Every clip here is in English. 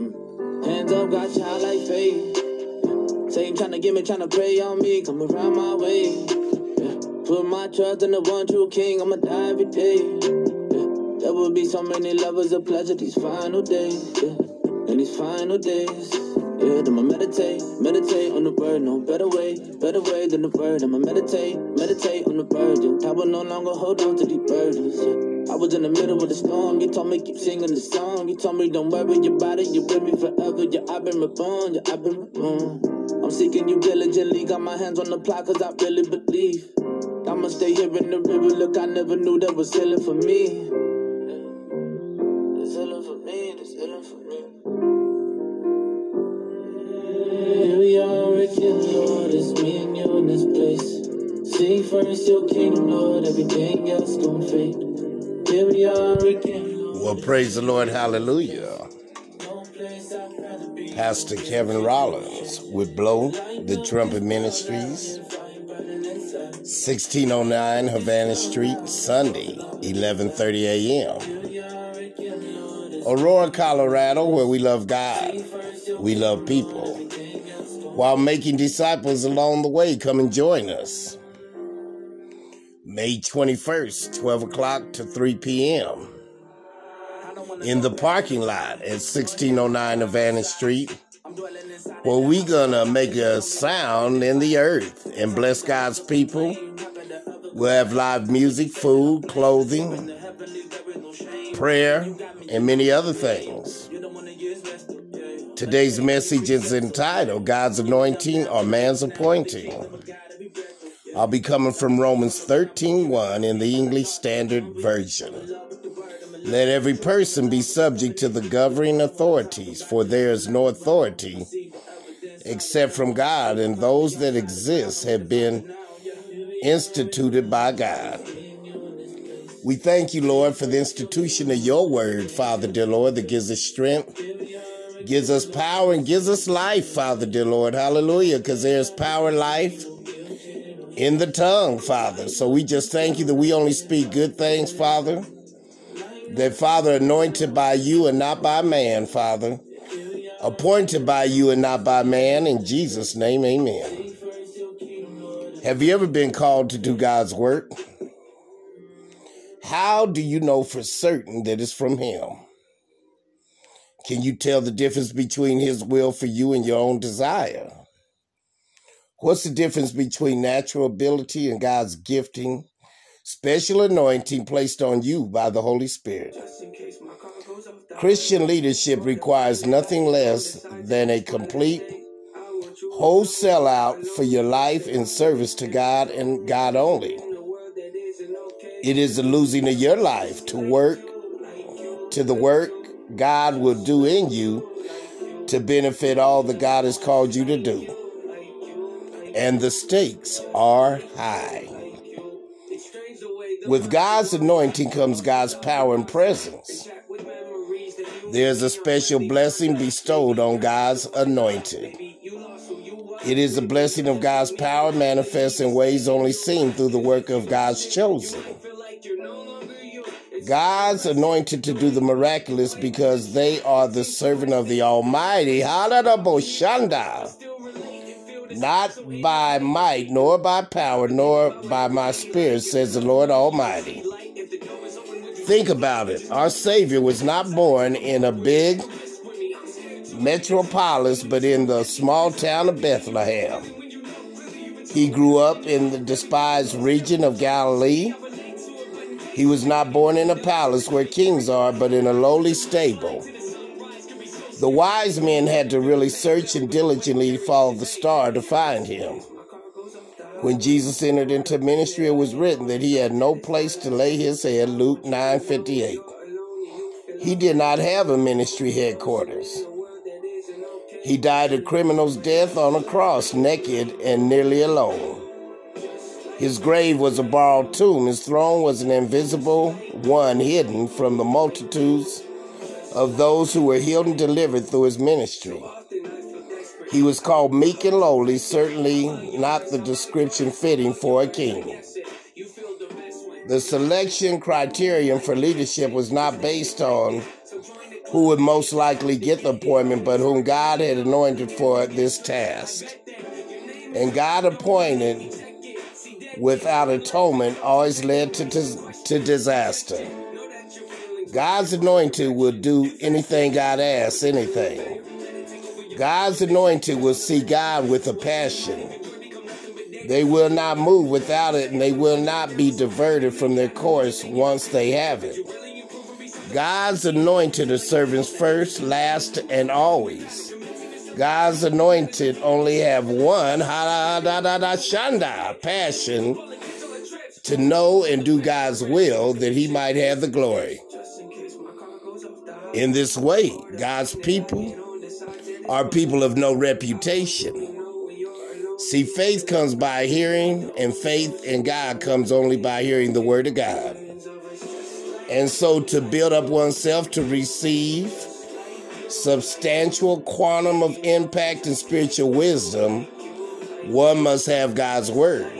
Mm. Hands up, got child like faith. Say you tryna get me, tryna prey on me, come around my way. Put my trust in the one true king, I'ma die every day. There will be so many lovers of pleasure these final days. Yeah. And these final days. Yeah, I'ma meditate, meditate on the word, no better way, better way than the word. I'ma meditate, meditate on the. Yeah. I will no longer hold on to these burdens. Yeah. I was in the middle of the storm, you told me keep singing the song. You told me don't worry about it, you with me forever. Yeah, I've been reborn, yeah, I've been reborn. I'm seeking you diligently, got my hands on the plot cause I really believe. I'ma stay here in the river, look, I never knew that was healing for me. Lord, me and you in this place. Seek first your kingdom, Lord, everything else gon' fade. Here we are again, Well, praise the Lord. Hallelujah. Pastor Kevin Rollins with Blow the Trumpet Ministries, 1609 Havana Street, Sunday, 11:30 a.m. Aurora, Colorado, where we love God, we love people. While making disciples along the way, come and join us. May 21st, 12 o'clock to 3 p.m. in the parking lot at 1609 Havana Street, where we gonna make a sound in the earth and bless God's people. We'll have live music, food, clothing, prayer, and many other things. Today's message is entitled God's Anointing or Man's Appointing. I'll be coming from Romans 13:1 in the English Standard Version. Let every person be subject to the governing authorities, for there is no authority except from God, and those that exist have been instituted by God. We thank you, Lord, for the institution of your word, Father, dear Lord, that gives us strength, gives us power, and gives us life, Father, dear Lord. Hallelujah, because there's power and life in the tongue, Father. So we just thank you that we only speak good things, Father. That, Father, anointed by you and not by man, Father. Appointed by you and not by man. In Jesus' name, amen. Have you ever been called to do God's work? How do you know for certain that it's from Him? Can you tell the difference between His will for you and your own desire? What's the difference between natural ability and God's gifting, special anointing placed on you by the Holy Spirit? Christian leadership requires nothing less than a complete, whole sellout for your life in service to God and God only. It is the losing of your life to work, to the work God will do in you to benefit all that God has called you to do. And the stakes are high. With God's anointing comes God's power and presence. There's a special blessing bestowed on God's anointed. It is a blessing of God's power manifest in ways only seen through the work of God's chosen. God's anointed to do the miraculous because they are the servant of the Almighty. Not by might, nor by power, nor by my spirit, says the Lord Almighty. Think about it. Our Savior was not born in a big metropolis, but in the small town of Bethlehem. He grew up in the despised region of Galilee. He was not born in a palace where kings are, but in a lowly stable. The wise men had to really search and diligently follow the star to find him. When Jesus entered into ministry, it was written that he had no place to lay his head, Luke 9:58. He did not have a ministry headquarters. He died a criminal's death on a cross, naked and nearly alone. His grave was a borrowed tomb. His throne was an invisible one hidden from the multitudes of those who were healed and delivered through his ministry. He was called meek and lowly, certainly not the description fitting for a king. The selection criterion for leadership was not based on who would most likely get the appointment, but whom God had anointed for this task. And God appointed without atonement always led to, to disaster. God's anointed will do anything God asks, anything. God's anointed will see God with a passion. They will not move without it, and they will not be diverted from their course once they have it. God's anointed are servants first, last, and always. God's anointed only have one shanda passion to know and do God's will that he might have the glory. In this way, God's people are people of no reputation. See, faith comes by hearing, and faith in God comes only by hearing the word of God. And so, to build up oneself to receive substantial quantum of impact and spiritual wisdom, one must have God's word.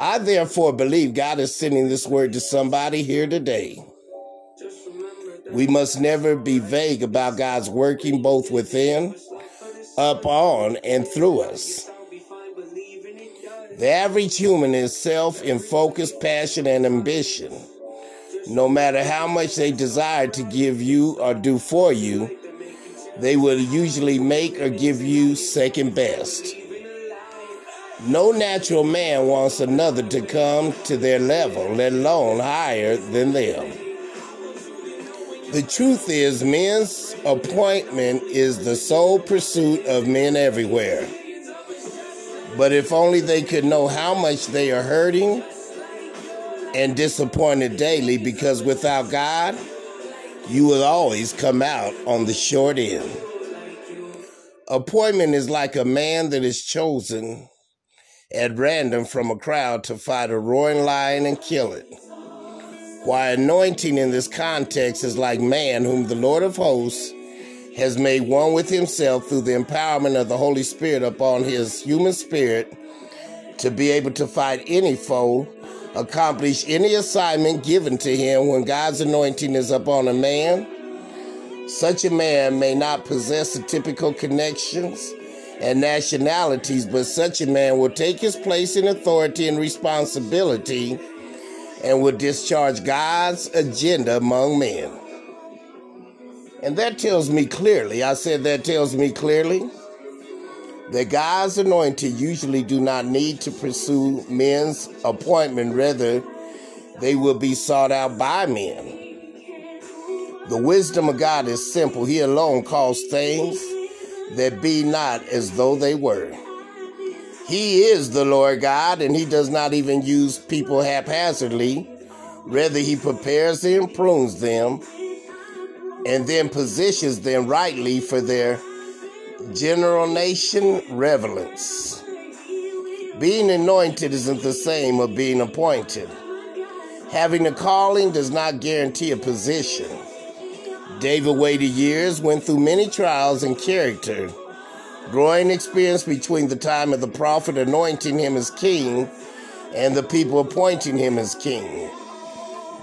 I therefore believe God is sending this word to somebody here today. We must never be vague about God's working both within, up on, and through us. The average human is self in focus, passion, and ambition. No matter how much they desire to give you or do for you, they will usually make or give you second best. No natural man wants another to come to their level, let alone higher than them. The truth is, men's appointment is the sole pursuit of men everywhere. But if only they could know how much they are hurting and disappointed daily, because without God, you will always come out on the short end. Appointment is like a man that is chosen at random from a crowd to fight a roaring lion and kill it. Why anointing in this context is like man whom the Lord of hosts has made one with himself through the empowerment of the Holy Spirit upon his human spirit to be able to fight any foe, accomplish any assignment given to him when God's anointing is upon a man. Such a man may not possess the typical connections and nationalities, but such a man will take his place in authority and responsibility and will discharge God's agenda among men. And that tells me clearly, I said that tells me clearly, that God's anointed usually do not need to pursue men's appointment, rather, they will be sought out by men. The wisdom of God is simple. He alone calls things that be not as though they were. He is the Lord God, and He does not even use people haphazardly. Rather, He prepares them, prunes them, and then positions them rightly for their general nation relevance. Being anointed isn't the same of being appointed. Having a calling does not guarantee a position. David waited years, went through many trials and character growing experience between the time of the prophet anointing him as king and the people appointing him as king.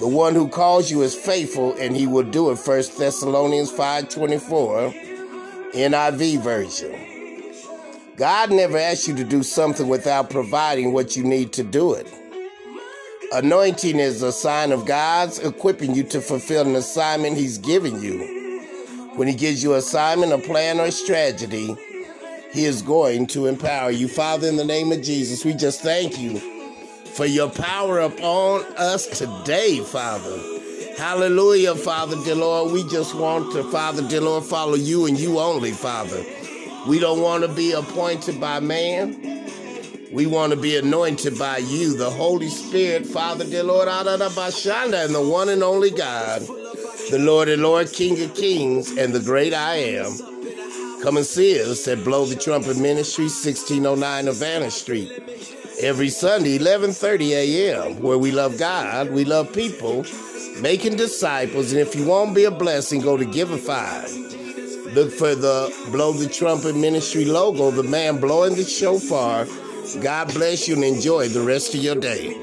The one who calls you is faithful and he will do it. 1 Thessalonians 5:24 NIV version. God never asks you to do something without providing what you need to do it. Anointing is a sign of God's equipping you to fulfill an assignment he's given you. When he gives you an assignment, a plan, or a strategy, he is going to empower you. Father, in the name of Jesus, we just thank you for your power upon us today, Father. Hallelujah, Father, dear Lord. We just want to, Father, dear Lord, follow you and you only, Father. We don't want to be appointed by man. We want to be anointed by you, the Holy Spirit, Father, dear Lord, of and the one and only God, the Lord and Lord, King of Kings, and the great I am. Come and see us at Blow the Trumpet Ministry, 1609 Havana Street. Every Sunday, 11:30 a.m., where we love God, we love people, making disciples, and if you want to be a blessing, go to Givelify. Look for the Blow the Trumpet Ministry logo, the man blowing the shofar. God bless you and enjoy the rest of your day.